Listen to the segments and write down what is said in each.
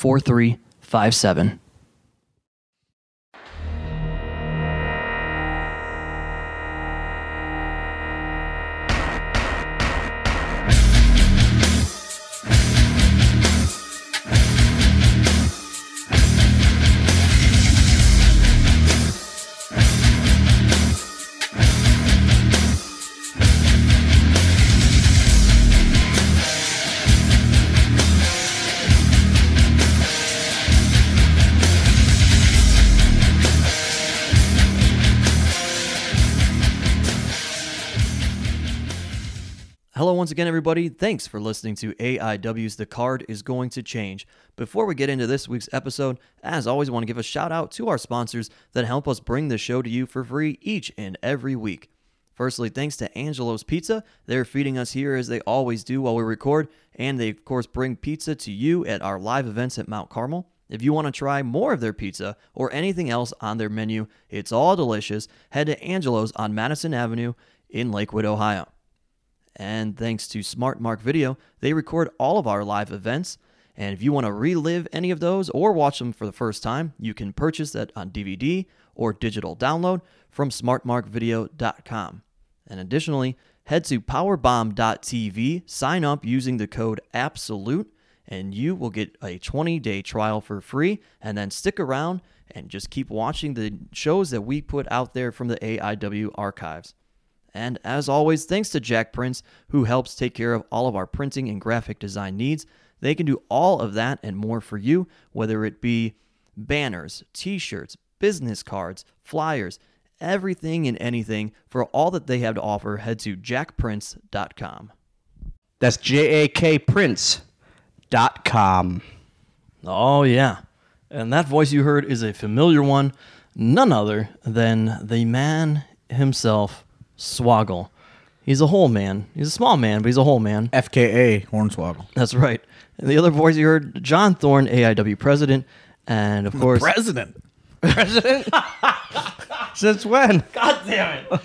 4357. Once again, everybody. Thanks for listening to AIW's The Card is Going to Change. Before we get into this week's episode, as always, I want to give a shout out to our sponsors that help us bring the show to you for free each and every week. Firstly, thanks to Angelo's Pizza. They're feeding us here as they always do while we record, and they, of course, bring pizza to you at our live events at Mount Carmel. If you want to try more of their pizza or anything else on their menu, it's all delicious. Head to Angelo's on Madison Avenue in Lakewood, Ohio. And thanks to Smart Mark Video, they record all of our live events. And if you want to relive any of those or watch them for the first time, you can purchase that on DVD or digital download from smartmarkvideo.com. And additionally, head to powerbomb.tv, sign up using the code ABSOLUTE, and you will get a 20 day trial for free. And then stick around and just keep watching the shows that we put out there from the AIW archives. And as always, thanks to Jakprints, who helps take care of all of our printing and graphic design needs. They can do all of that and more for you, whether it be banners, t shirts, business cards, flyers, everything and anything. For all that they have to offer, head to jakprints.com. That's J A K Prints dot com. Oh, yeah. And that voice you heard is a familiar one, none other than the man himself, Swoggle. He's a whole man. He's a small man, but he's a whole man. FKA Hornswoggle. That's right. And the other voice you heard, John Thorne, AIW president, and of course, President. President? Since when? God damn it,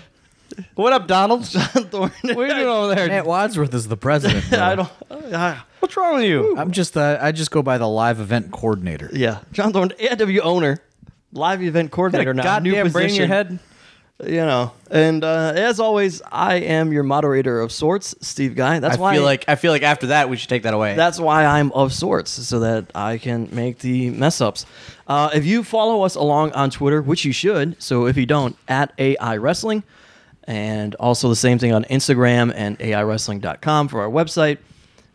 What up, Donald? John Thorne. What are you doing over there? Matt Wadsworth is the president. I don't. I- What's wrong with you? I'm just uh, I just go by the live event coordinator. yeah, John Thorne, AIW owner, live event coordinator now, Goddamn new brain in your position. head. You know, and uh, as always, I am your moderator of sorts, Steve Guy. That's I why feel like I feel like after that we should take that away. That's why I'm of sorts, so that I can make the mess ups. Uh, if you follow us along on Twitter, which you should, so if you don't, at AI Wrestling, and also the same thing on Instagram and AIWrestling.com for our website,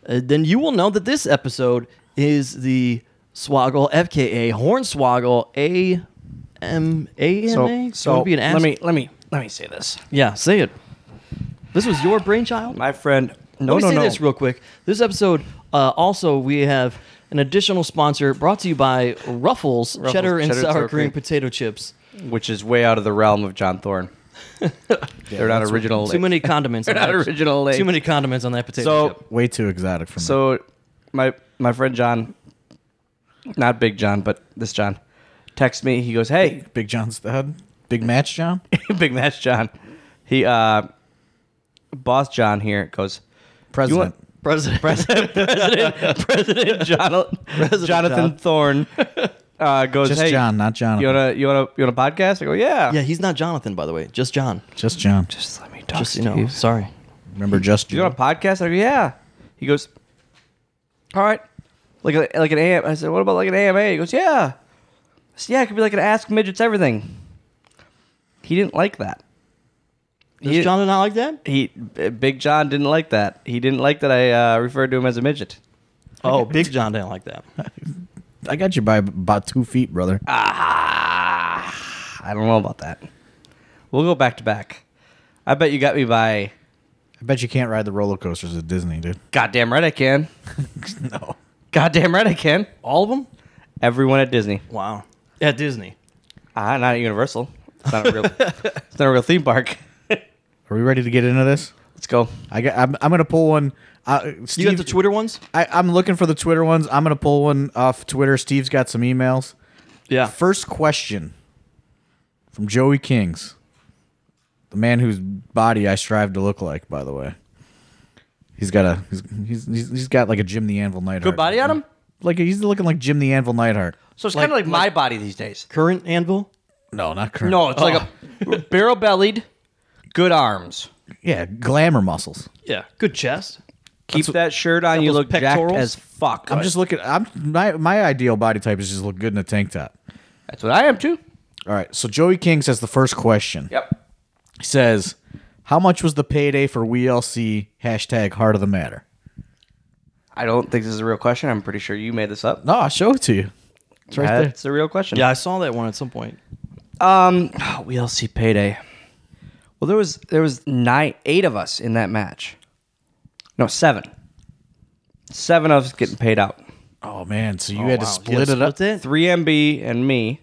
uh, then you will know that this episode is the Swoggle, FKA Hornswoggle, A M A N A. so Would it be an ass? let me let me let me say this. yeah, say it. This was your brainchild. My friend. No, Let me no, say no. this real quick. This episode, uh, also, we have an additional sponsor brought to you by Ruffles, Ruffles cheddar and cheddar sour, sour cream cream. potato chips. Which is way out of the realm of John Thorne. They're not original. Too many condiments. They're on not that. original. Too many condiments on that potato So chip. Way too exotic for me. So, my my friend John, not Big John, but this John, texts me. He goes, "Hey, Big John's the head. Big match, John. Big Match John." He, uh, Boss John here goes, President. President. President, President, President John, Jonathan John. Thorne uh, goes, Just "Hey, John, not Jonathan. you wanna you wanna you want a podcast?" I go, "Yeah, yeah, he's not Jonathan, by the way. Just John. Just John. Just let me talk. Just you know. Steve. Sorry. Remember just you John. want a podcast? I go, "Yeah." He goes, "All right." Like a, like an AM. I said, "What about like an AMA?" He goes, "Yeah." I So yeah, it could be like an ask midgets everything. He didn't like that. Does He- John not like that? He Big John didn't like that. He didn't like that I uh, referred to him as a midget. Oh, Big John didn't like that. I got you by about two feet, brother. Ah, I don't know about that. We'll go back to back. I bet you got me by I bet you can't ride the roller coasters at Disney, dude. goddamn right I can. no. Goddamn right I can. All of them? Everyone at Disney. Wow. At Disney. Ah, not at Universal. It's not a real. it's not a real theme park. Are we ready to get into this? Let's go. I got. I'm, I'm gonna pull one. Uh, Steve, You got the Twitter ones? I, I'm looking for the Twitter ones. I'm gonna pull one off Twitter. Steve's got some emails. Yeah. First question from Joey Kings, the man whose body I strive to look like. By the way, he's got a he's he's, he's, he's got like a Jim the Anvil Neidhart. Good body on him. Like he's looking like Jim the Anvil Neidhart. So it's Like- kind of like, my like- body these days. Current anvil? No, not current. No, it's like a oh. barrel bellied, good arms. yeah, glamour muscles. Yeah. Good chest. Keep that shirt on. You those look jacked pectorals? as fuck. I'm just looking. I'm my my ideal body type is just look good in a tank top. That's what I am too. All right, so Joey King says the first question. Yep. He says, "How much was the payday for WeeLC hashtag Heart of the Matter?" I don't think this is a real question. I'm pretty sure you made this up. No, I'll show it to you. It's right there. That's a real question. Yeah, I saw that one at some point. Um, we all see payday. Well, there was there was nine, eight of us in that match. No, seven. Seven of us getting paid out. Oh man, so you Oh, had to wow. split had to it up. split it? Three MB and me,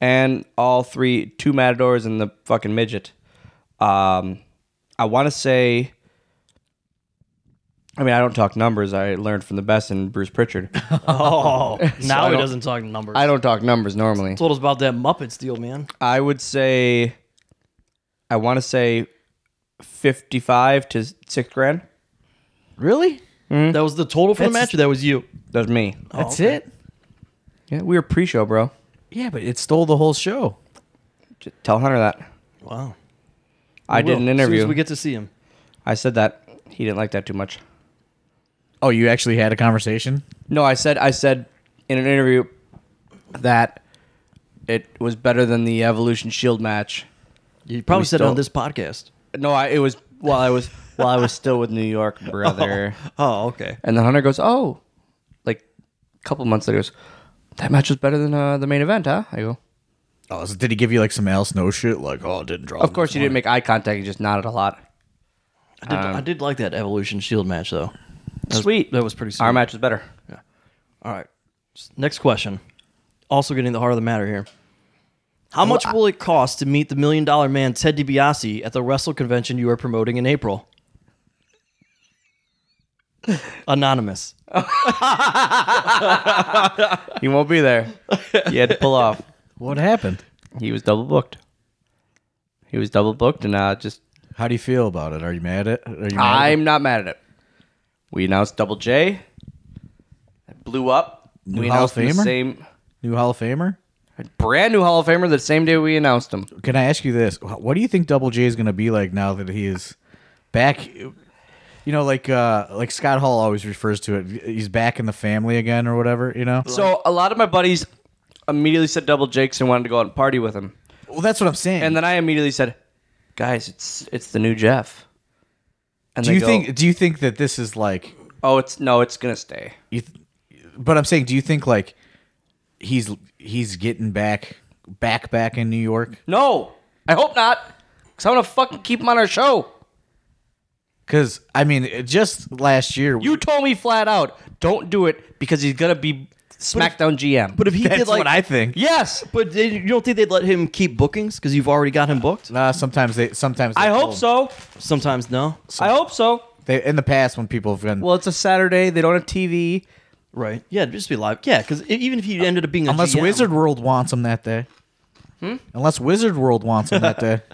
and all three, two matadors and the fucking midget. Um, I want to say. I mean, I don't talk numbers. I learned from the best in Bruce Pritchard. Oh, I now he don't- doesn't talk numbers. I don't talk numbers normally. told us about that Muppets deal, man. I would say, I want to say, fifty-five to six grand. Really? Mm-hmm. That was the total for the That's- match, or that was you? That was me. Oh, That's okay. it. Yeah, we were pre-show, bro. Yeah, but it stole the whole show. Just tell Hunter that. Wow. I We did will, an as soon as interview. we get to see him. I said that he didn't like that too much. Oh, you actually had a conversation? No, I said I said in an interview that it was better than the Evolution Shield match. You probably We said it on this podcast. No, I, it was while I was while I was still with New York, brother. Oh, okay. And then Hunter goes, "Oh, like a couple months later, he goes, that match was better than uh, the main event, huh?" I go, Oh, so did he give you like some Al Snow shit? Like, oh, it didn't draw. "Of course, you didn't make eye contact. You just nodded a lot." I did, Um, I did like that Evolution Shield match, though. That was- Sweet. that was pretty sweet. Our match was better. Yeah. All right. Next question. Also getting the heart of the matter here. How much will it cost to meet the million dollar man Ted DiBiase at the Wrestle convention you are promoting in April? Anonymous. He won't be there. he had to pull off. What happened? He was double booked. He was double booked, and uh, just How do you feel about it? Are you mad at? Are you mad at I'm not mad at it. We announced Double J. It blew up. New we Hall announced of him the Famer? same new Hall of Famer? brand new Hall of Famer the same day we announced him. Can I ask you this? What do you think Double J is going to be like now that he is back? You know, like uh, like Scott Hall always refers to it. He's back in the family again, or whatever. You know. So a lot of my buddies immediately said Double Jakes and wanted to go out and party with him. Well, that's what I'm saying. And then I immediately said, "Guys, it's it's the new Jeff." And do you go, think? Do you think that this is like? Oh, it's no, it's gonna stay. You th- but I'm saying, do you think like he's he's getting back back back in New York? No, I hope not. Cause I'm gonna fucking keep him on our show. Because I mean, it- just last year, You told me flat out, don't do it because he's gonna be SmackDown GM. But if he that's did like, what I think. yes, but they, you don't think they'd let him keep bookings because you've already got him booked? Nah, sometimes they sometimes they I hope him. so. Sometimes no. I hope so. They in the past when people have been Well, it's a Saturday. They don't have TV. Right. Yeah, just be live. Yeah, because even if he ended up being a unless GM, Wizard World wants him that day. Hmm? Unless Wizard World wants him that day.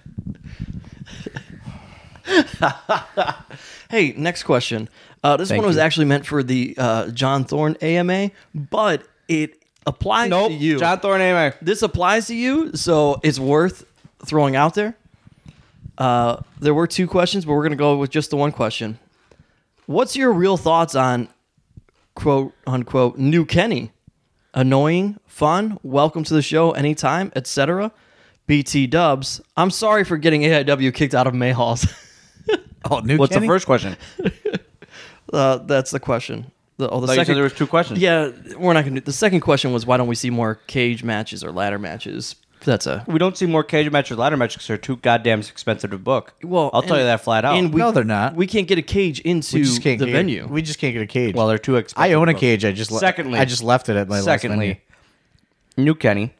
Hey, next question. Uh, this Thank one was you. actually meant for the uh, John Thorne AMA, but it applies Nope. to you. John Thorne AMA. this applies to you, so it's worth throwing out there. Uh, there were two questions, but we're going to go with just the one question. What's your real thoughts on quote unquote new Kenny? annoying, fun, welcome to the show anytime, etc. BT Dubs, I'm sorry for getting AIW kicked out of Mahall's. Oh, new Kenny. What's Kenny? the first question? uh, that's the question. The, oh, the Thought you said second. there was two questions. yeah, we're not gonna. do The second question was why don't we see more cage matches or ladder matches? That's a We don't see more cage matches, or ladder matches because they're too goddamn expensive to book. well. I'll tell and- you that flat out. And we, No, they're not. We can't get a cage into We just can't the get, venue. We just can't get a cage. well, they're too expensive. I own to a book. cage. I just le- Secondly- I just left it at my last venue. Secondly, New Kenny,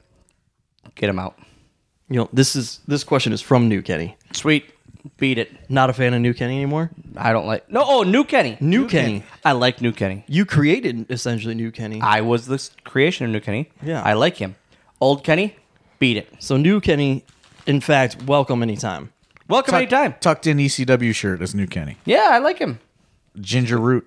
get him out. you know, this is this question is from New Kenny. Sweet, beat it. Not a fan of New Kenny anymore. I don't like. No, oh, New Kenny. New, Kenny. I like New Kenny. You created essentially New Kenny. I was the s- creation of New Kenny. Yeah. I like him. Old Kenny, beat it. so New Kenny, in fact, welcome anytime. Welcome Tuck- anytime. Tucked in ECW shirt is new Kenny. Yeah, I like him. Ginger root.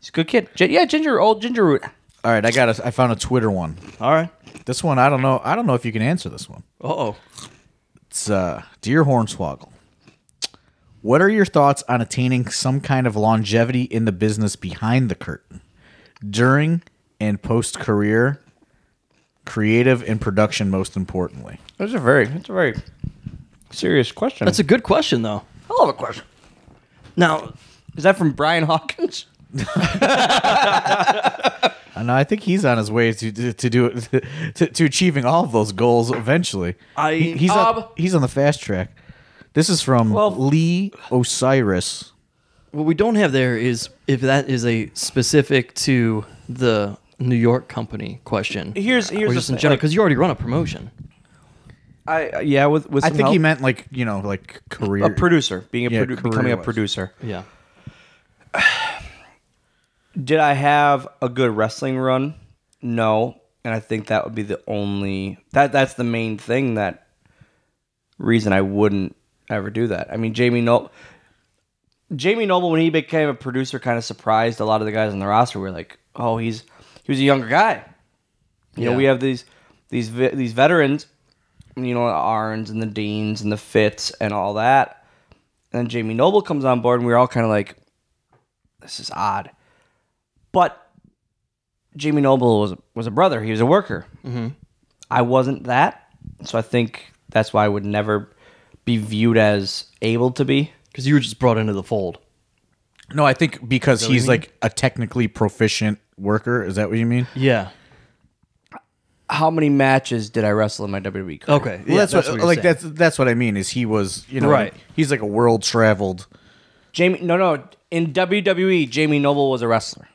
He's a good kid. Gin- yeah, ginger, old ginger root. All right, I got. A, I found a Twitter one. All right. This one, I don't know. I don't know if you can answer this one. Uh oh. It's uh, dear Hornswoggle. What are your thoughts on attaining some kind of longevity in the business behind the curtain, during and post career, creative and production? Most importantly, That's a very, that's a very serious question. That's a good question though. I love a question. Now, Is that from Brian Hawkins? I know. I think he's on his way to to, to do it to, to achieving all of those goals eventually. I- He- he's on, Um, he's on the fast track. This is from Well- Lee Osiris. what we don't have there is if that is a specific to the New York company question. Here's- here's or just in thing, general like- because you already run a promotion. I yeah, with with I some think he meant like you know like career a producer, being a Yeah, produ- becoming a producer. Yeah. Did I have a good wrestling run? No, and I think that would be the only that that's the main thing that reason I wouldn't ever do that. I mean, Jamie Noble, Jamie Noble when he became a producer, kind of surprised a lot of the guys on the roster. We were like, oh, he's he was a younger guy. You know, we have these these these veterans, you know, the Arns and the Deans and the Fitz and all that. And then Jamie Noble comes on board, and we are all kind of like, this is odd. But Jamie Noble was was a brother. He was a worker. Mm-hmm. I wasn't that, so I think that's why I would never be viewed as able to be. Because you were just brought into the fold. No, I think because he's like a technically proficient worker. Is that what you mean? Yeah. How many matches did I wrestle in my WWE career? Okay. Well, yeah, that's, what, you're like saying. that's that's what I mean. Is he was you know Right. He's like a world traveled. Jamie. No, no. In WWE, Jamie Noble was a wrestler.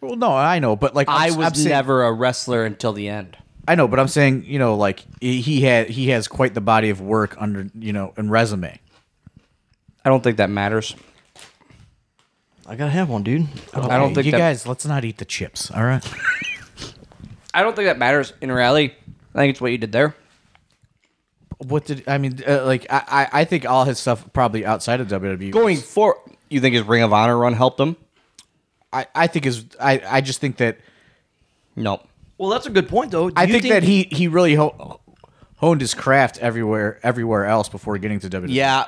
Well, no, I know, but like i I'm, was I'm saying- never a wrestler until the end. I know, but I'm saying you know like he had he has quite the body of work under you know and resume. I don't think that matters. I gotta have one, dude. I don't think you that- guys. Let's not eat the chips. All right. I don't think that matters in reality. I think it's what you did there. what did I mean? Uh, like I, I I think all his stuff probably outside of WWE. Going for you think his Ring of Honor run helped him? I I think is I I just think that No. Well, that's a good point, though. Do I you think, that he he really ho- honed his craft everywhere everywhere else before getting to WWE. Yeah.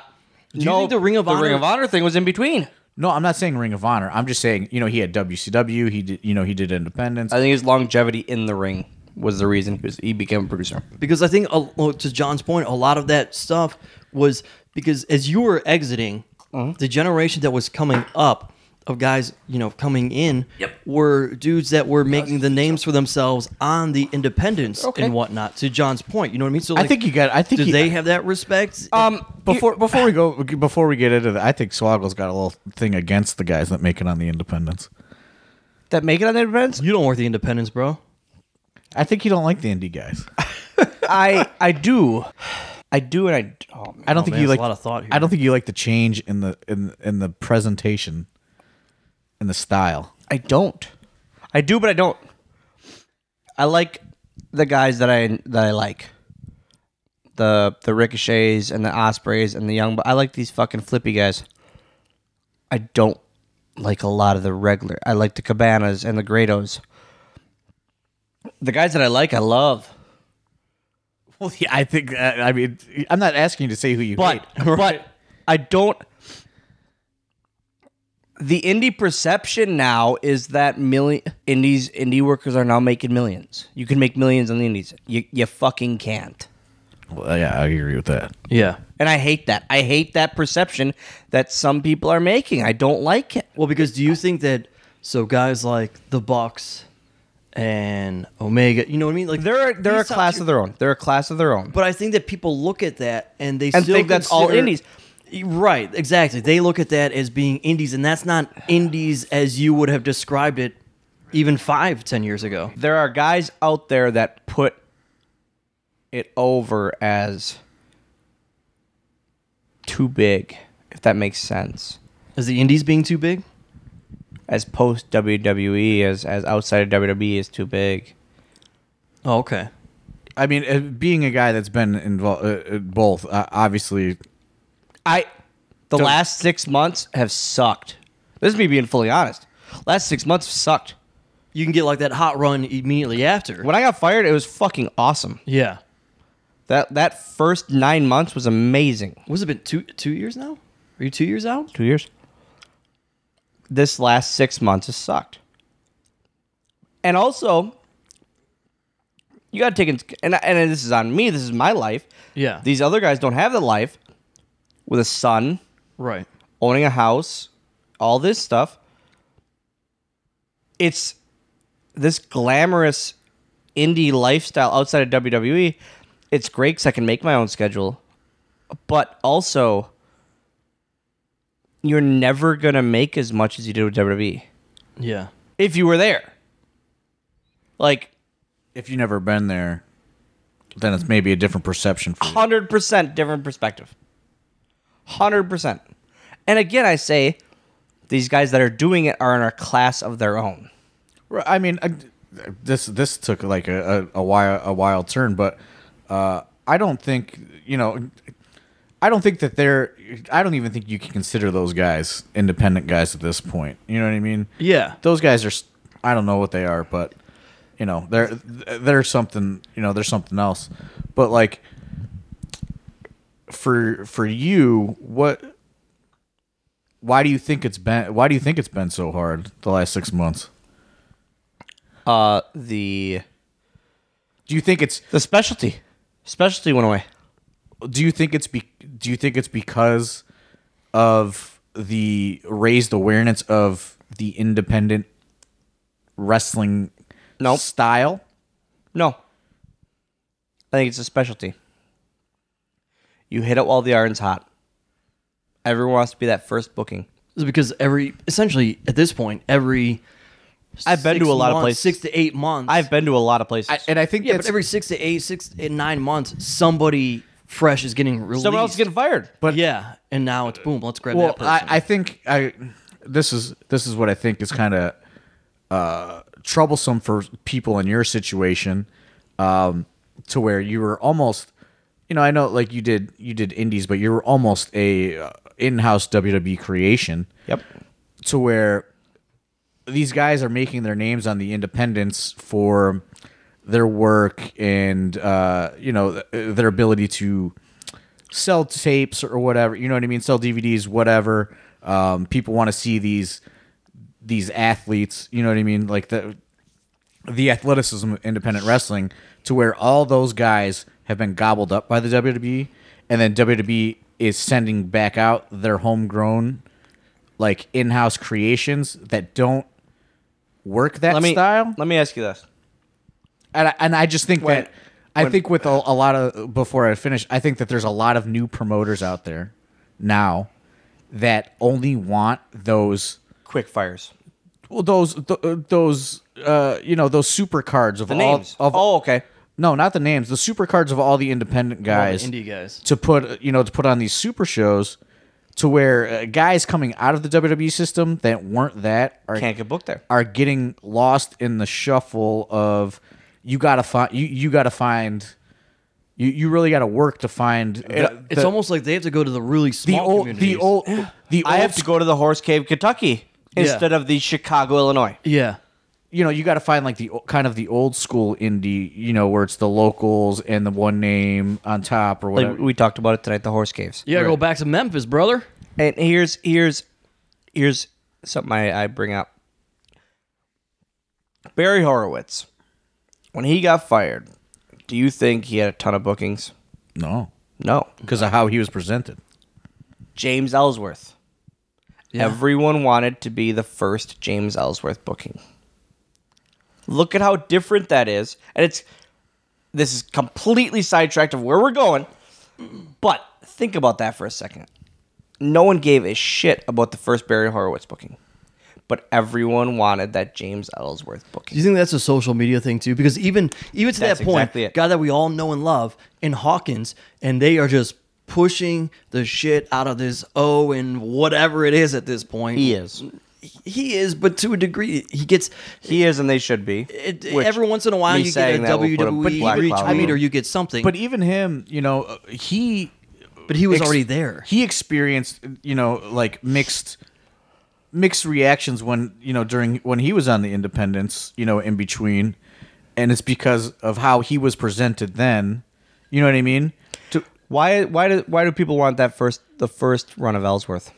Do you no, think the Ring of the Honor- Ring of Honor thing was in between. No, I'm not saying Ring of Honor. I'm just saying you know he had WCW. He did you know he did Independence. I think his longevity in the ring was the reason he, was, he became a producer. because I think uh, to John's point, a lot of that stuff was because as you were exiting, Uh-huh. the generation that was coming up of guys, you know, coming in, were dudes that were making the names for themselves on the independents Okay. and whatnot. To John's point, you know what I mean? So I think you got. I think do you- they have that respect? Um, before before we go before we get into that. I think Swoggle's got a little thing against the guys that make it on the Independence. that make it on the events. you don't work the independents, bro. I think you don't like the indie guys. I I do, I do, and I. Oh, man. I don't Oh, think man, you like a lot of thought here. I don't think you like the change in the in in the presentation, in the style. I don't. I do, but I don't. I like the guys that I that I like. The the ricochets and the Ospreays and the young. But I like these fucking flippy guys. I don't like a lot of the regular. I like the cabanas and the Grados. The guys that I like, I love. Well, yeah, I think. Uh, I mean, I'm not asking you to say who you But hate. but I don't. The indie perception now is that million indies indie workers are now making millions. You can make millions on the indies. You you fucking can't. Well, yeah, I agree with that. Yeah. And I hate that. I hate that perception that some people are making. I don't like it. Well, because do you think that so guys like the Bucks and Omega, you know what I mean? Like They're they're a class tier- of their own. They're a class of their own. But I think that people look at that and they And still think that's all consider- indies. Right, exactly. They look at that as being indies, and that's not indies as you would have described it even five, ten years ago. there are guys out there that put it over as too big, if that makes sense. Is the indies being too big? As post WWE, as as outside of WWE is too big. Oh, okay. I mean, uh, being a guy that's been involved uh, uh, both, uh, obviously, I the Don't- last six months have sucked. This is me being fully honest. Last six months sucked. You can get like that hot run immediately after. When I got fired, it was fucking awesome. Yeah. That that first nine months was amazing. Was it been two two years now? Are you two years out? Two years. This last six months has sucked. And also, you got to take in, and and this is on me. This is my life. Yeah. These other guys don't have the life with a son, right. owning a house, all this stuff. It's this glamorous indie lifestyle outside of WWE. It's great because I can make my own schedule, but also you're never gonna make as much as you did with WWE Yeah. if you were there. Like if you've never been there, then it's maybe a different perception for hundred percent different perspective. Hundred percent. And again, I say these guys that are doing it are in a class of their own. Right, I mean, I, this this took like a, a, a wild a wild turn, but uh, I don't think you know. I don't think that they're. I don't even think you can consider those guys independent guys at this point. You know what I mean? Yeah. Those guys are. I don't know what they are, but you know, they're they're something. You know, there's something else. But like for for you, what? Why do you think it's been? Why do you think it's been so hard the last six months? Uh, the Do you think it's the specialty, specialty went away. do you think it's be do you think it's because of the raised awareness of the independent wrestling Nope. style? No, I think it's a specialty. You hit it while the iron's hot. Everyone wants to be that first booking. This is because every essentially at this point every I've been to a lot of places. six to eight months. I've been to a lot of places. I, and I think yeah, but every six to eight, six to nine months, somebody fresh is getting released. Someone else is getting fired. but yeah, and now it's boom. Let's grab well, that person. I, I think I this is this is what I think is kind of uh, troublesome for people in your situation, um, to where you were almost, you know, I know like you did you did indies, but you were almost a uh, in-house WWE creation. Yep. to where these guys are making their names on the independents for their work and uh, you know their ability to sell tapes or whatever you know what i mean sell dvds whatever um, people want to see these these athletes you know what i mean like the the athleticism of independent wrestling to where all those guys have been gobbled up by the WWE and then WWE is sending back out their homegrown like in-house creations that don't work that Let me style let me ask you this. and I, and I just think When- that I think with a, a lot of before I finish, I think that there's a lot of new promoters out there now that only want those Quick fires. well, those th- uh, those uh, you know those super cards of The all names. of oh, okay. No, not the names, the super cards of all the independent All the guys indie guys. to put you know to put on these super shows to where uh, guys coming out of the WWE system that weren't that are Can't get booked there. are getting lost in the shuffle of you gotta find you, you gotta find you, you really gotta work to find the, It's the- almost like they have to go to the really the small old the old the old I have to go to the Horse Cave, Kentucky, instead of the Chicago, Illinois. Yeah, you know you gotta find like the kind of the old school indie you know where it's the locals and the one name on top or whatever Like we talked about it tonight, the Horse Caves. you gotta go back to Memphis, brother. And here's here's here's something I, I bring up. Barry Horowitz, when he got fired, do you think he had a ton of bookings? No, No. because of how he was presented. James Ellsworth. Yeah. Everyone wanted to be the first James Ellsworth booking. Look at how different that is. And it's this is completely sidetracked of where we're going. But think about that for a second. No one gave a shit about the first Barry Horowitz booking. But everyone wanted that James Ellsworth Do you think that's a social media thing too? Because even even to That's that point, exactly guy that we all know and love in Hawkins, and they are just pushing the shit out of this O and whatever it is at this point. He is. He is, but to a degree, he gets. He is and they should be. It, Which, every once in a while, you get a saying that will put a WWE black retweet or you get something. But even him, you know, uh, he but he was ex- already there. He experienced, you know, like mixed mixed reactions when, you know, during when he was on the independents, you know, in between. And it's because of how he was presented then. You know what I mean? To Why why do why do people want that first the first run of Ellsworth?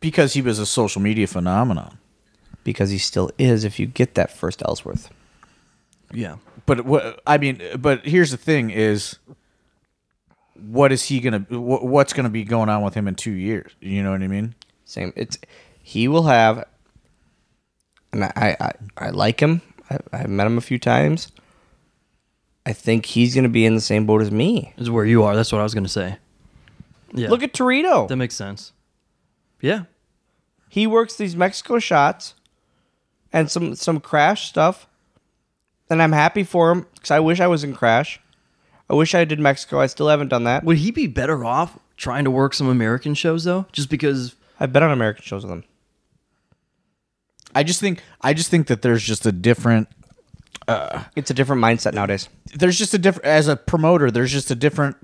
Because he was a social media phenomenon. Because he still is if you get that first Ellsworth. Yeah. But what I mean, but here's the thing: is what is he gonna? wh- What's gonna be going on with him in two years? You know what I mean? Same. It's he will have, and I I, I like him. I, I've met him a few times. I think he's going to be in the same boat as me. Is where you are. That's what I was going to say. Yeah. Look at Torito. that makes sense. Yeah. he works these Mexico shots and some some crash stuff, and I'm happy for him because I wish I was in crash. I wish I did Mexico. I still haven't done that. Would he be better off trying to work some American shows though? Just because I've been on American shows with him. I just think I just think that there's just a different uh, It's a different mindset nowadays. there's just a different as a promoter there's just a different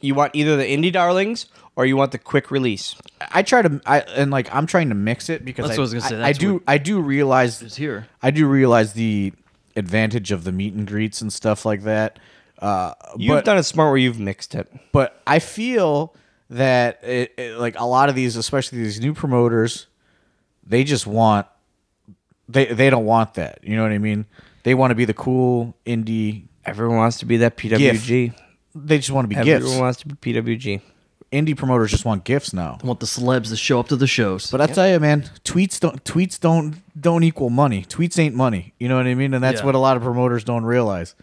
You want either the indie darlings or you want the quick release. I try to I and like I'm trying to mix it because That's I, what I was gonna say, I, I that's do what I do realize is here. I do realize the advantage of the meet and greets and stuff like that. Uh, You've but, done it smart where you've mixed it. but I feel that it, it- like a lot of these, especially these new promoters, they just want they they don't want that. You know what I mean? They want to be the cool indie. Everyone wants to be that PWG. They just want to be Everyone gifts. wants to be PWG. Indie promoters just want gifts now. I want the celebs to show up to the shows. But I tell you, man, tweets don't tweets don't don't equal money. Tweets ain't money. You know what I mean? And that's Yeah. what a lot of promoters don't realize.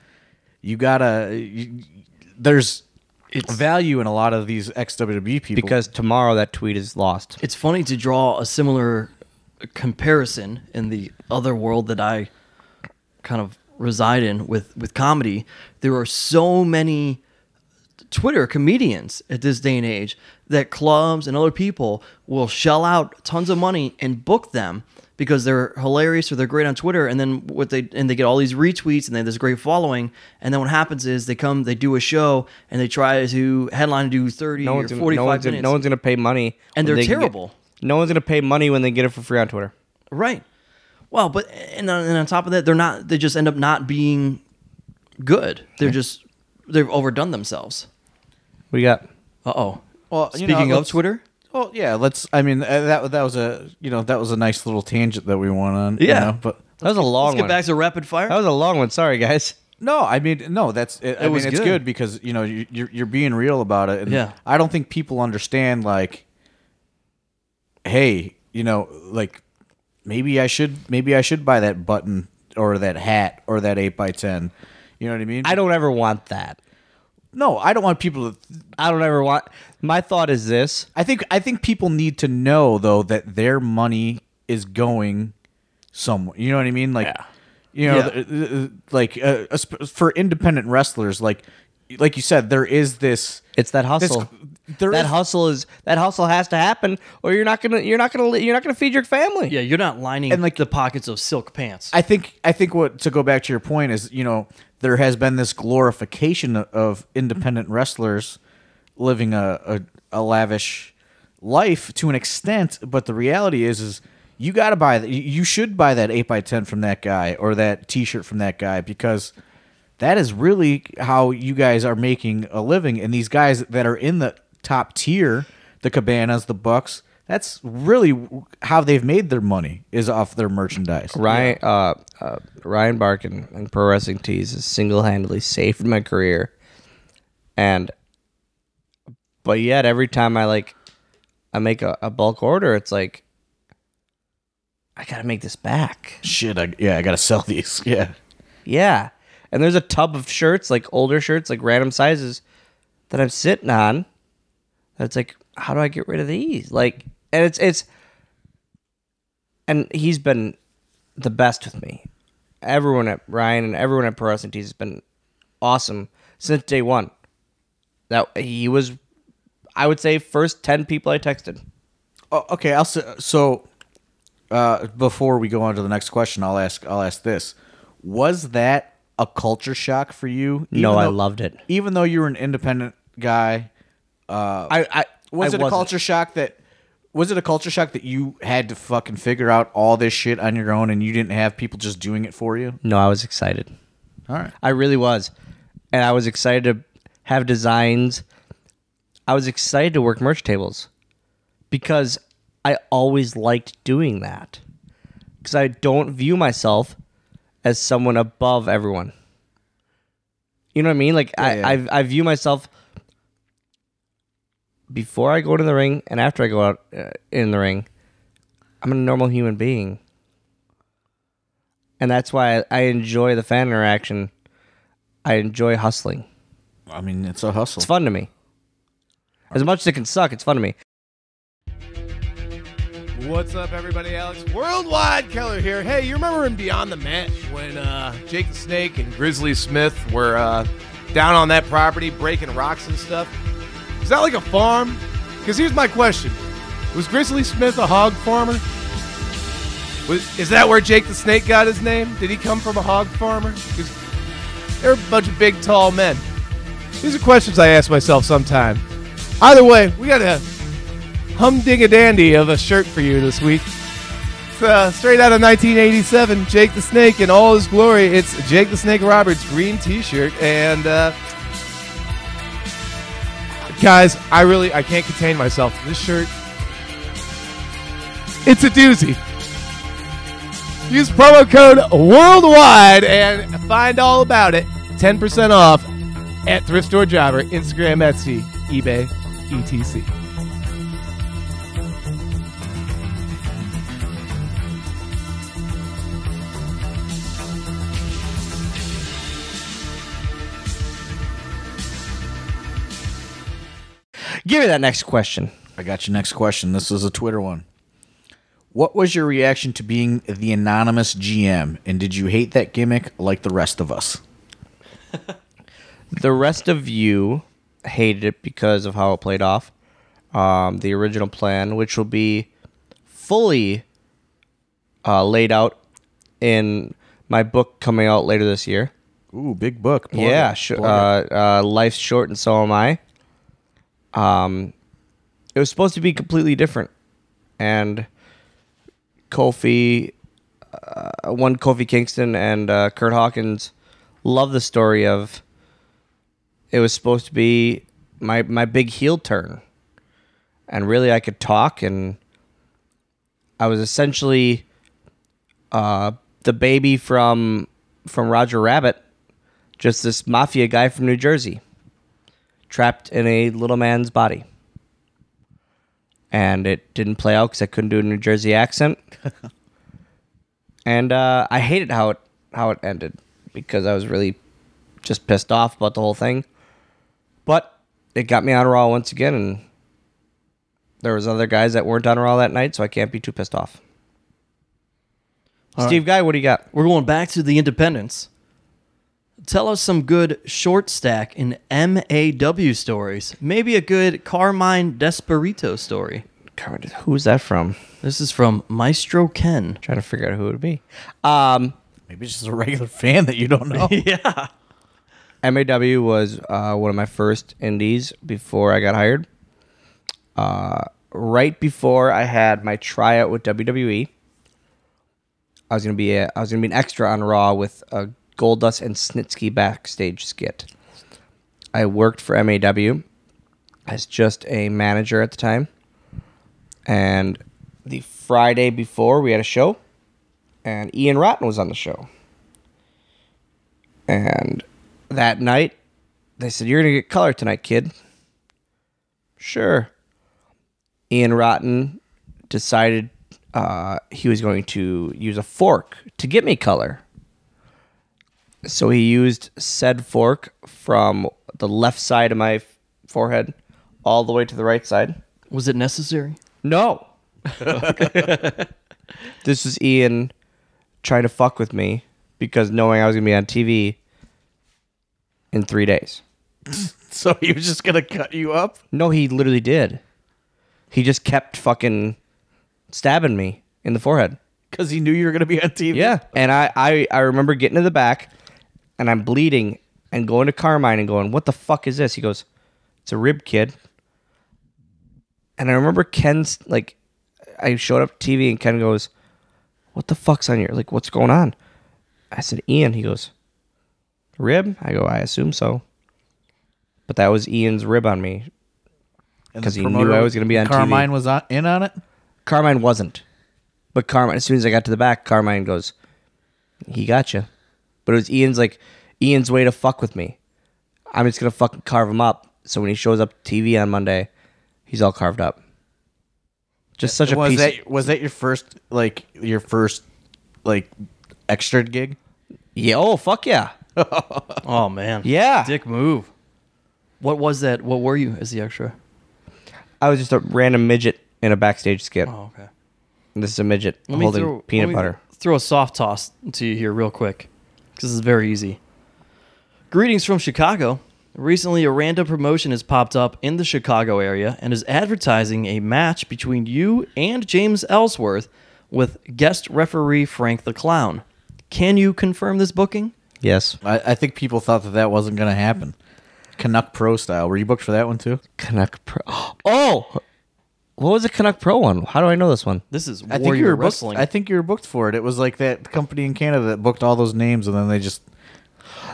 You gotta. You, there's It's- value in a lot of these XWB people Because tomorrow that tweet is lost. it's funny to draw a similar comparison in the other world that I kind of reside in with with comedy. There are so many Twitter comedians at this day and age that clubs and other people will shell out tons of money and book them because they're hilarious or they're great on Twitter and then what they and they get all these retweets and they have this great following and then what happens is they come they do a show and they try to headline and do 30 No or one's, gonna, 45 no, minutes gonna, no one's gonna pay money, And they're they can get- terrible. no one's gonna pay money when they get it for free on Twitter. Right. Well, but and on, and on top of that, they're not. They just end up not being good. They're just they've overdone themselves. What do you got? Uh oh. Well, you know, Speaking of let's- Twitter, Well, yeah. Let's. I mean, uh, that that was a you know that was a nice little tangent that we went on. you Yeah. know, but That was a long let's get one. back to rapid fire. that was a long one. Sorry, guys. No, I mean no. That's it, I mean was it's good. good. because you know you- you're you're being real about it. And Yeah. I don't think people understand like, hey, you know, like maybe I should maybe I should buy that button or that hat or that eight by ten. You know what I mean? I don't ever want that. No, I don't want people to. I don't ever want. My thought is this: I think I think people need to know though that their money is going somewhere. You know what I mean? Like, Yeah. you know, Yeah. like uh, esp- for independent wrestlers, like like you said, there is this. it's that this hustle. there that is- hustle is that hustle has to happen, or you're not gonna you're not gonna you're not gonna feed your family. yeah, you're not lining And, like- the pockets of silk pants. I think I think what to go back to your point is you know there has been this glorification of independent wrestlers living a, a, a lavish life to an extent, but the reality is is you got to buy that. You should buy that eight by ten from that guy or that T-shirt from that guy because that is really how you guys are making a living. And these guys that are in the top tier, the Cabanas, the Bucks, That's really how they've made their money is off their merchandise. Ryan uh, uh, Ryan Barkan and Pro Wrestling Tees has single handedly saved my career, and but yet every time I like I make a, a bulk order, it's like I gotta make this back. Shit, I, yeah, I gotta sell these. Yeah, Yeah, and there's a tub of shirts, like older shirts, like random sizes, that I'm sitting on. That's like, how do I get rid of these? Like, and it's it's, and he's been the best with me. Everyone at Ryan and everyone at Pro Wrestling has been awesome since day one. That he was, I would say, first ten people I texted. Oh, okay, I'll so uh, before we go on to the next question, I'll ask I'll ask this: Was that a culture shock for you? No, I loved it. Even though you were an independent guy, uh, I, I was I it a wasn't. culture shock that? Was it a culture shock that you had to fucking figure out all this shit on your own and you didn't have people just doing it for you? No, I was excited. All right. I really was. And I was excited to have designs. I was excited to work merch tables because I always liked doing that. Because I don't view myself as someone above everyone. You know what I mean? Like I, yeah. I, I view myself before I go to the ring and after I go out uh, in the ring. I'm a normal human being, and that's why I, I enjoy the fan interaction. I enjoy hustling. I mean, it's a hustle. It's fun to me. As much as it can suck, it's fun to me. What's up, everybody? Alex Worldwide Keller here. Hey, you remember in Beyond the Mat when uh, Jake the Snake and Grizzly Smith were uh, down on that property breaking rocks and stuff? Is that like a farm? Because here's my question: Was Grizzly Smith a hog farmer? Was, is that where Jake the Snake got his name? Did he come from a hog farmer? Because they're a bunch of big, tall men. These are questions I ask myself sometime. Either way, we got a humding a dandy of a shirt for you this week. Uh, straight out of 1987, Jake the Snake in all his glory. It's Jake the Snake Roberts green T-shirt, and uh, guys, I really I can't contain myself. This shirt, it's a doozy. Use promo code worldwide and find all about it. 10% off at Thrift Store Jobber, Instagram, Etsy, eBay, etc. Give me that next question. I got your next question. This is a Twitter one. What was your reaction to being the anonymous GM, and did you hate that gimmick like the rest of us? The rest of you hated it because of how it played off. Um, the original plan, which will be fully uh, laid out in my book coming out later this year. Ooh, big book. Plug yeah, it. sh- uh, uh, life's short and so am I. Um, it was supposed to be completely different, and Kofi, uh, one Kofi Kingston and uh, Kurt Hawkins, love the story of. It was supposed to be my my big heel turn, and really I could talk, and I was essentially uh, the baby from from Roger Rabbit just this mafia guy from New Jersey, trapped in a little man's body. And it didn't play out because I couldn't do a New Jersey accent. and uh, I hated how it how it ended because I was really just pissed off about the whole thing. But it got me on Raw once again, and there was other guys that weren't on Raw that night, so I can't be too pissed off. Steve Guy, what do you got? We're going back to the independents. Tell us some good short stack in MAW stories. Maybe a good Carmine Desperito story. God, Who's that from? This is from Maestro Ken. trying to figure out who it would be. Um, Maybe it's just a regular fan that you don't know. yeah. MAW was uh, one of my first indies before I got hired. Uh, right before I had my tryout with WWE, I was gonna be a, I was gonna be an extra on Raw with a Goldust and Snitsky backstage skit. I worked for MAW as just a manager at the time, And the Friday before, we had a show, and Ian Rotten was on the show. And that night, they said, You're going to get color tonight, kid. Sure. Ian Rotten decided uh, he was going to use a fork to get me color. So he used said fork from the left side of my f- forehead all the way to the right side. Was it necessary? No. this was Ian trying to fuck with me because knowing I was going to be on TV in three days. So he was just gonna cut you up? No, he literally did. He just kept fucking stabbing me in the forehead. Because he knew you were gonna be on TV. Yeah. And I, I, I remember getting to the back and I'm bleeding and going to Carmine and going, What the fuck is this? He goes, It's a rib, kid. And I remember Ken's like, I showed up TV and Ken goes, What the fuck's on your, like, what's going on? I said, Ian. He goes, Rib? I go, I assume so. But that was Ian's rib on me. because he knew I was gonna be on TV. Carmine was on, in on it. Carmine wasn't. But Carmine, as soon as I got to the back, Carmine goes, "He got you." But it was Ian's like Ian's way to fuck with me. I'm just gonna fucking carve him up. So when he shows up TV on Monday, he's all carved up. Just such a was piece. that was that your first like your first like extra gig? yeah. Oh fuck yeah. Oh man. Yeah. Dick move. What was that? What were you as the extra? I was just a random midget in a backstage skit. Oh, okay. This is a midget Let me holding throw, peanut let me butter. Throw a soft toss to you here, real quick, because it's very easy. Greetings from Chicago. Recently, a random promotion has popped up in the Chicago area and is advertising a match between you and James Ellsworth with guest referee Frank the Clown. Can you confirm this booking? Yes. I, I think people thought that that wasn't gonna happen. Canuck Pro style. Were you booked for that one too? Canuck Pro. Oh, what was the Canuck Pro one? How do I know this one? This is I think Warrior you were booked, Wrestling. I think you were booked for it. It was like that company in Canada that booked all those names, and then they just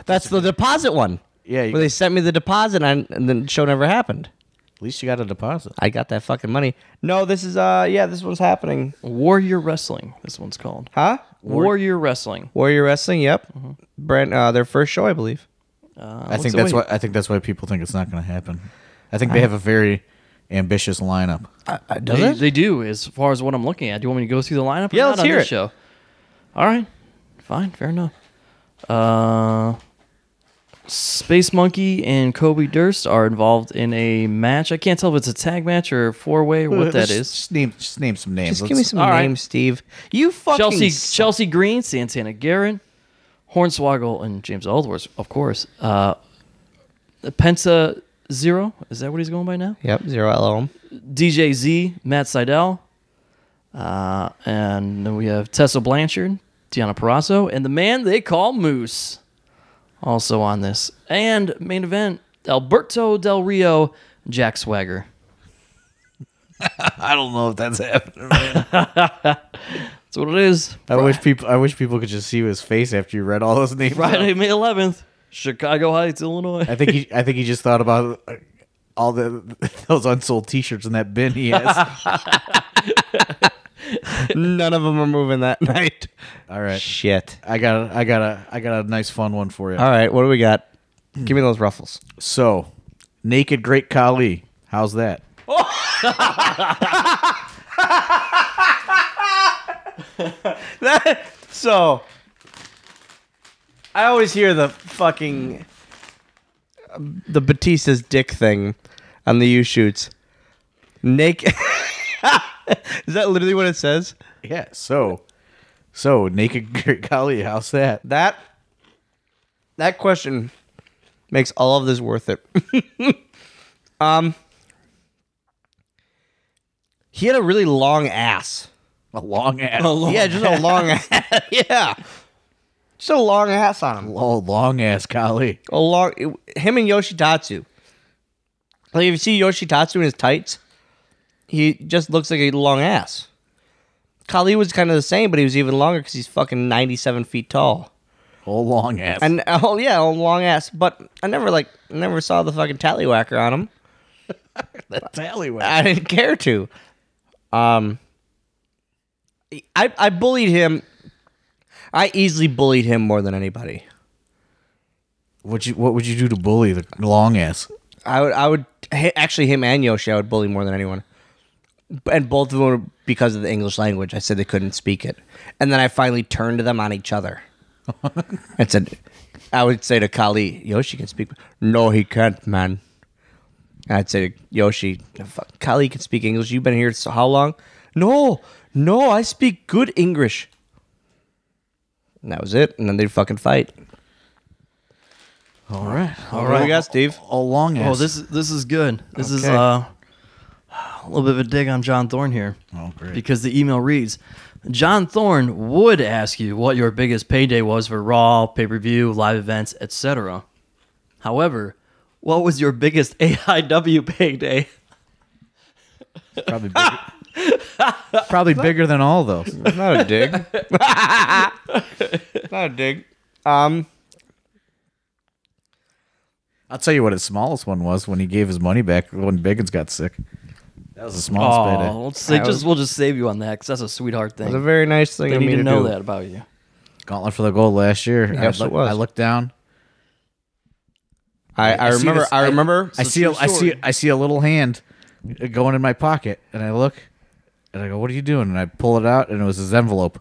That's the deposit one. yeah. You, Where they sent me the deposit and, and then the show never happened. at least you got a deposit. I got that fucking money. No, this is uh yeah, this one's happening. Warrior Wrestling. This one's called Huh? Warrior Wrestling. Warrior Wrestling, yep. Brand uh their first show, I believe. Uh, I what's think the that's wait? why I think that's why people think it's not going to happen. I think they have a very ambitious lineup. Uh, does they, it? they do, as far as what I'm looking at. Do you want me to go through the lineup? Or Yeah, not let's on hear this it. Show. All right, fine, fair enough. Uh, Space Monkey and Kobe Durst are involved in a match. I can't tell if it's a tag match or four way or what that Just- is. Name, just name some names. Just give me some all right. names, Steve. You fucking Chelsea suck. Chelsea Green, Santana Garrett, Hornswoggle, and James Ellsworth, of course. Uh, Penta Zero, is that what he's going by now? Yep, zero LOM. DJ Z, Matt Sydal, uh, and then we have Tessa Blanchard, Deonna Purrazzo, and the man they call Moose, also on this. And main event, Alberto Del Rio, Jack Swagger. I don't know if that's happening. man. That's what it is. I wish people. I wish people could just see his face after you read all those names. Friday. May 11th, Chicago Heights, Illinois. I think he. I think he just thought about uh, all the those unsold T-shirts in that bin he has. None of them are moving that night. all right, Shit. I got. A, I got a. I got a nice fun one for you. All right, what do we got? Give me those ruffles. So, naked Great Khali. How's that? that? so I always hear the fucking the Batista's dick thing on the YouShoots. Naked. Is that literally what it says? Yeah. So, so naked Great Khali. How's that? That that question makes all of this worth it. um he had a really long ass. A long ass. yeah, just a long ass. yeah. Just a long ass on him. Oh, long ass Khali. A long him and Yoshitatsu. Like if you see Yoshitatsu in his tights, he just looks like a long ass. Khali was kind of the same, but he was even longer because he's fucking ninety-seven feet tall. Oh, long ass. And oh yeah, a long ass. But I never like never saw the fucking tallywhacker on him. the tallywhack. I didn't care to. Um, I I bullied him. I easily bullied him more than anybody. What you what would you do to bully the long ass? I would I would actually him and Yoshi I would bully more than anyone. And both of them were because of the English language. I said they couldn't speak it, and then I finally turned to them on each other and said, "I would say to Khali, Yoshi can speak. No, he can't, man." And I'd say to Yoshi, Khali can speak English. You've been here so how long? No, no, I speak good English. And that was it. And then they'd fucking fight. All right, All right, we got Steve. a long ass. Oh, this is this is good. This is Okay. uh, a little bit of a dig on John Thorne here. Oh, great. Because the email reads, John Thorne would ask you what your biggest payday was for Raw, pay per view, live events, etc. However, what was your biggest AIW payday? probably bigger, probably bigger than all those. Not a dig. Not a dig. Um, I'll tell you what his smallest one was when he gave his money back when Biggins got sick. That was the smallest payday. Oh, let's say, That just was- we'll just save you on that because that's a sweetheart thing. was a very nice thing they of need me to to know do. that about you. Gauntlet for the gold last year. Yes, I, it was. I looked down. I, I, see remember. this- I remember. I It's see. A, true I see. I see a little hand going in my pocket, and I look, and I go, "What are you doing?" And I pull it out, and it was his envelope.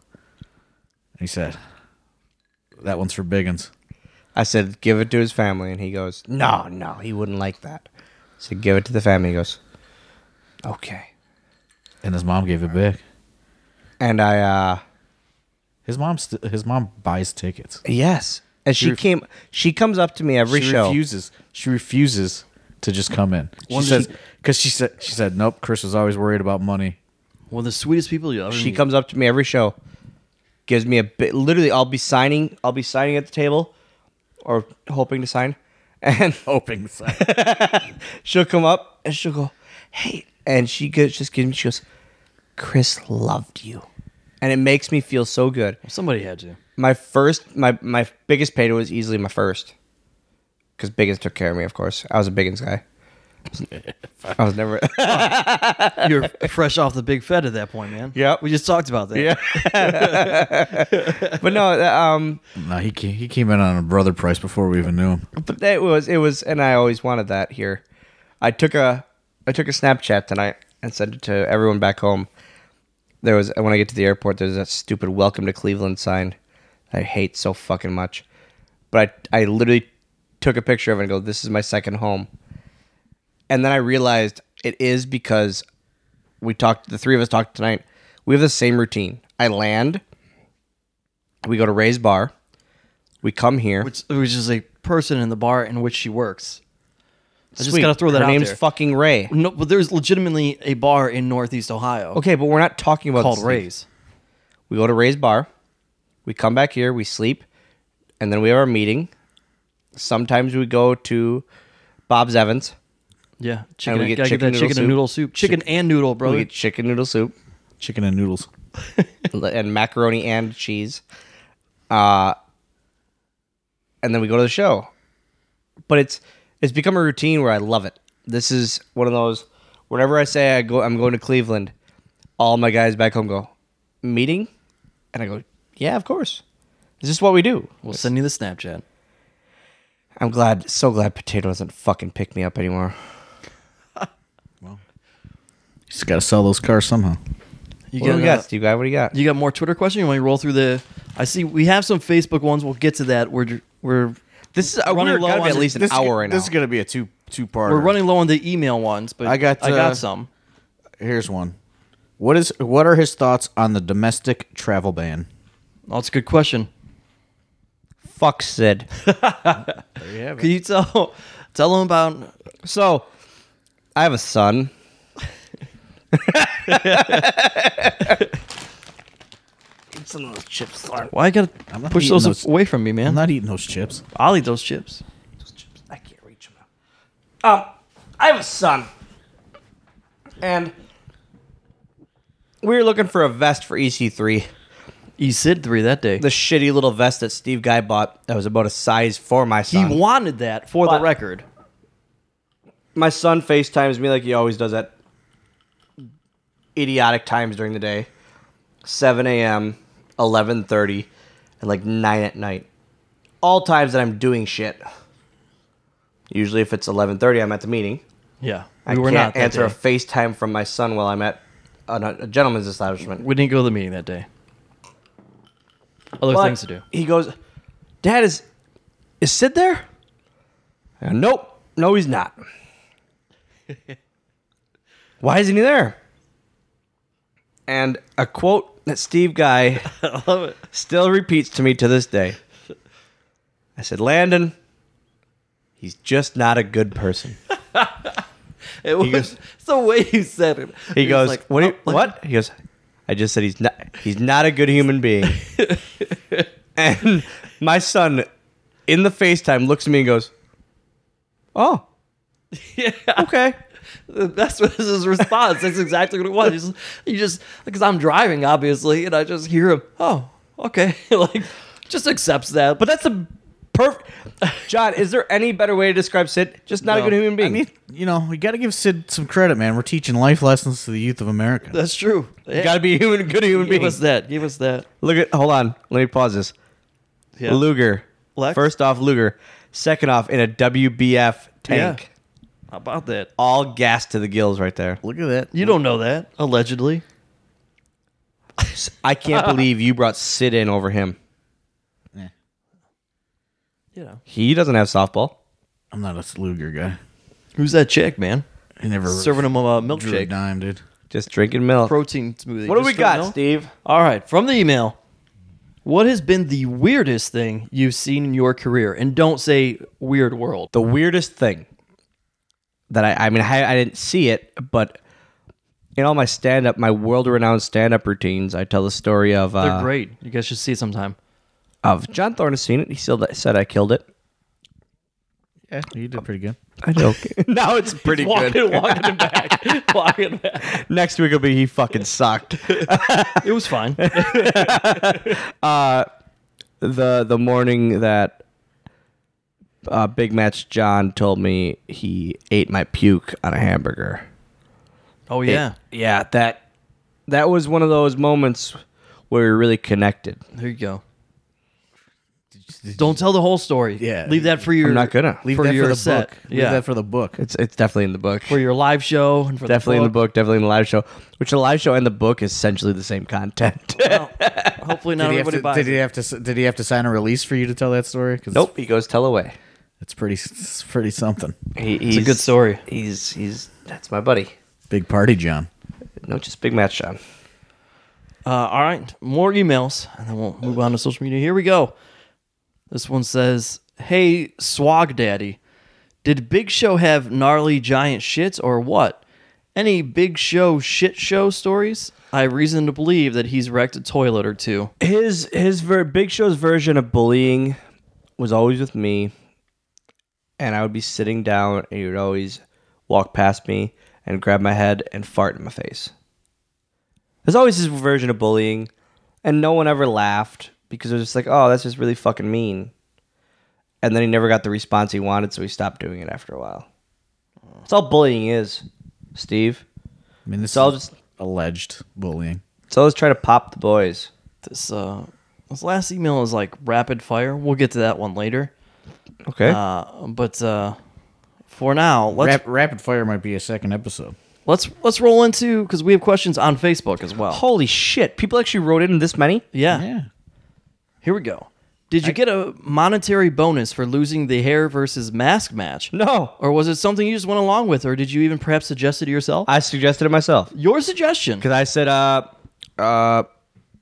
And he said, "That one's for Biggins." I said, "Give it to his family," and he goes, "No, no, he wouldn't like that." I said, "Give it to the family." He goes, "Okay." And his mom gave it back. And I, uh His mom. St- his mom buys tickets. yes, and she ref- came. She comes up to me every she show. refuses. She refuses to just come in. She says because she said she said nope. Chris was always worried about money. One of the sweetest people you ever She meet. comes up to me every show, gives me a bit. Literally, I'll be signing. I'll be signing at the table, or hoping to sign, and Hoping. she'll come up and she'll go, "Hey," and she goes, just gives me. She goes, "Chris loved you," and it makes me feel so good. Somebody had to. My first, my my biggest payday was easily my first, because Biggins took care of me. Of course, I was a Biggins guy. I was never. You're fresh off the big fed at that point, man. Yep. We just talked about that. yeah. but no, um, no, he came, he came in on a brother price before we even knew him. but it was it was, and I always wanted that here. I took a I took a Snapchat tonight and sent it to everyone back home. There was when I get to the airport, there's that stupid "Welcome to Cleveland" sign I hate so fucking much. But I I literally took a picture of it and go, "This is my second home." And then I realized it is because we talked. The three of us talked tonight. We have the same routine. I land. We go to Ray's bar. We come here. Which, which is a person in the bar in which she works. I just Sweet. gotta throw that Her out name's there. fucking Ray. no, but there's legitimately a bar in Northeast Ohio Okay, but we're not talking about called. Ray's. We go to Ray's bar. We come back here. We sleep, and then we have our meeting. Sometimes we go to Bob's Evans. Yeah, chicken. we get gotta chicken get that noodle chicken soup. and noodle soup. Chicken and noodle, bro. We get chicken noodle soup Chicken and noodles. and macaroni and cheese. Uh, and then we go to the show. But it's it's become a routine where I love it. This is one of those. Whenever I say I go, I'm going to Cleveland. All my guys back home go meeting, and I go, yeah, of course. This is what we do. We'll send you the Snapchat. I'm glad, so glad Potato doesn't fucking pick me up anymore. You just got to sell those cars somehow. You What do we uh, got, Steve guy? What do you got? You got more Twitter questions? You want me to roll through the? I see we have some Facebook ones. We'll get to that. We're we're This is uh, running we're low gotta be on at the- least an This is- hour right now. This is going to be a two two part. we're running low on the email ones, but I got, I uh, got some. Here's one. What is what are his thoughts on the domestic travel ban? Oh, that's a good question. Fuck Sid. There you have Can you tell tell them about? so, I have a son. Eat some of those chips, Thorne. Why you gotta I'm not push eating those, those. away from me, man? I'm not eating those chips. I'll eat those chips. Those chips. I can't reach them now. Um, I have a son, and we were looking for a vest for EC3. E Sid three that day. The shitty little vest that Steve Guy bought that was about a size for my son. he wanted that for But- the record. my son FaceTimes me like he always does at idiotic times during the day 7 a.m., 11.30, and like 9 at night. All times that I'm doing shit. Usually, if it's 11.30, I'm at the meeting. Yeah. we i We were can't not answer a. FaceTime from my son while I'm at a, a gentleman's establishment. We didn't go to the meeting that day. Other But things to do. He goes, Dad, is is Sid there? Go, nope. No, he's not. Why isn't he there? And a quote that Steve Guy I love it. still repeats to me to this day. I said, Landon, he's just not a good person. It was goes- it's the way you said it. He goes, like, what? do you- oh, like- what? He goes, I just said he's not. He's not a good human being. and my son, in the FaceTime, looks at me and goes, "Oh, Yeah. okay." That's what his response. That's exactly what it was. He's, he just because I'm driving, obviously, and I just hear him. Oh, okay. like, just accepts that. But that's a perfect. John, is there any better way to describe Sid? Just not a good human being. I mean, you know, we got to give Sid some credit, man. We're teaching life lessons to the youth of America. that's true. you got to be a human, good human Give being. us that. Give us that. Look at. Hold on. Let me pause this. Yeah. Luger. Lex? First off, Luger. Second off, in a WBF tank. How about that? All gas to the gills right there. Look at that. You don't know that. Allegedly. I can't believe you brought Sid in over him. Yeah. You know. He doesn't have softball. I'm not a Sluger guy. Who's that chick, man? He never Serving him a drew a milkshake. dime, dude. Just drinking milk. Protein smoothie. what do Just we straight got, milk? Steve? All right, from the email. What has been the weirdest thing you've seen in your career? And don't say weird world. The weirdest thing that I, I mean, I, I didn't see it, but in all my stand up, my world renowned stand up routines, I tell the story of They're uh, great. You guys should see it sometime. of John Thorne has seen it. He still said I killed it. Yeah, you did pretty good. I joke. now it's pretty walking, good. walking it back. walking it back. Next week will be he fucking sucked. It was fine. the the morning that uh, Big Match John told me he ate my puke on a hamburger. Oh yeah. Yeah, that that was one of those moments where we really connected. There you go. Don't tell the whole story. Yeah. Leave that for your I'm not gonna. Leave for that your for the set. book. Leave Yeah. that for the book. It's it's definitely in the book. for your live show and for definitely the in the book. Definitely in the live show. Which the live show and the book is essentially the same content. Well, hopefully not Did he, have everybody to, buys did it. he have to? s- Did he have to sign a release for you to tell that story? 'Cause nope. He goes tell away. It's pretty. It's pretty something. He, It's he's a good story. He's he's that's my buddy. Big party, John. No, just Big Match John. Uh, all right, more emails, and then we'll move on to social media. Here we go. This one says, "Hey, Swag Daddy, did Big Show have gnarly giant shits or what? Any Big Show shit show stories? I have reason to believe that he's wrecked a toilet or two. his his ver- Big Show's version of bullying was always with me, and I would be sitting down, and he would always walk past me and grab my head and fart in my face. There's always his version of bullying, and no one ever laughed because it was just like, oh, that's just really fucking mean. And then he never got the response he wanted, so he stopped doing it after a while. That's all bullying is, Steve. I mean, this It's all is just alleged bullying. it's always try to pop the boys. This uh, this last email is like rapid fire. We'll get to that one later. Okay. Uh, but uh, for now, let's Rap, rapid fire might be a second episode. let's let's roll into because we have questions on Facebook as well. Holy shit! People actually wrote in this many. Yeah. Yeah. Here we go. Did you get a monetary bonus for losing the hair versus mask match? No, Or was it something you just went along with, or did you even perhaps suggest it to yourself? I suggested it myself Your suggestion. because I said, uh, uh,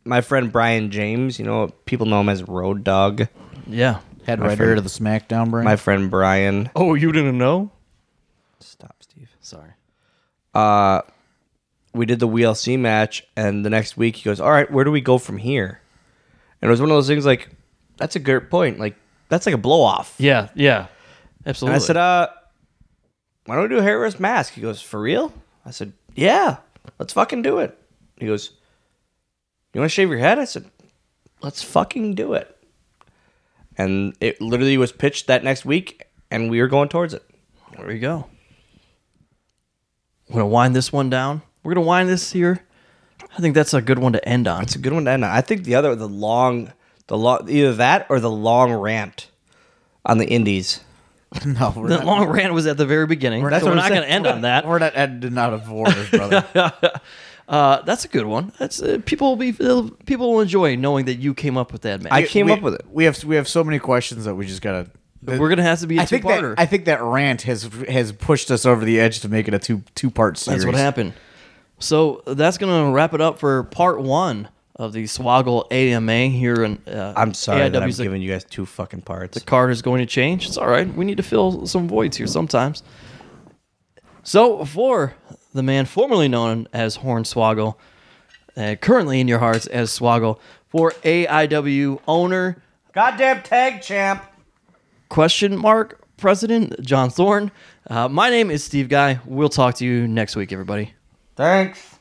my friend Brian James, you know, people know him as Road Dog. Yeah. Head My writer friend- of the SmackDown brand. My friend Brian. Oh, you didn't know? Stop, Steve. Sorry. Uh, we did the WeeLC match, and the next week he goes, "All right, where do we go from here?" And it was one of those things like, "That's a good point. Like, that's like a blow off." Yeah, yeah. And Absolutely. I said, "Uh, why don't we do a hair versus mask?" He goes, "For real?" I said, "Yeah, let's fucking do it." He goes, "You want to shave your head?" I said, "Let's fucking do it." And it literally was pitched that next week, and we were going towards it. There we go. We're going to wind this one down. we're gonna wind this here. I think that's a good one to end on. It's a good one to end on. I think the other, the long, the long, either that or the long rant on the Indies. no, we're The not, long rant was at the very beginning, so that's we're not going to saying. end on that. We're not ending out of orders, brother. Uh, that's a good one. That's uh, people will be people will enjoy knowing that you came up with that, man. I came We- up with it. We have we have so many questions that we just gotta. We're gonna have to be a I think two-parter. that I think that rant has has pushed us over the edge to make it a two two part series. That's what happened. So that's gonna wrap it up for part one of the Swoggle AMA here in. Uh, I'm sorry that I'm the giving you guys two fucking parts. The card is going to change. It's all right. We need to fill some voids here sometimes. So for the man formerly known as Hornswoggle, uh, currently in your hearts as Swoggle, for AIW owner Goddamn tag champ. question mark president John Thorne. Uh, my name is Steve Guy. We'll talk to you next week, everybody. Thanks.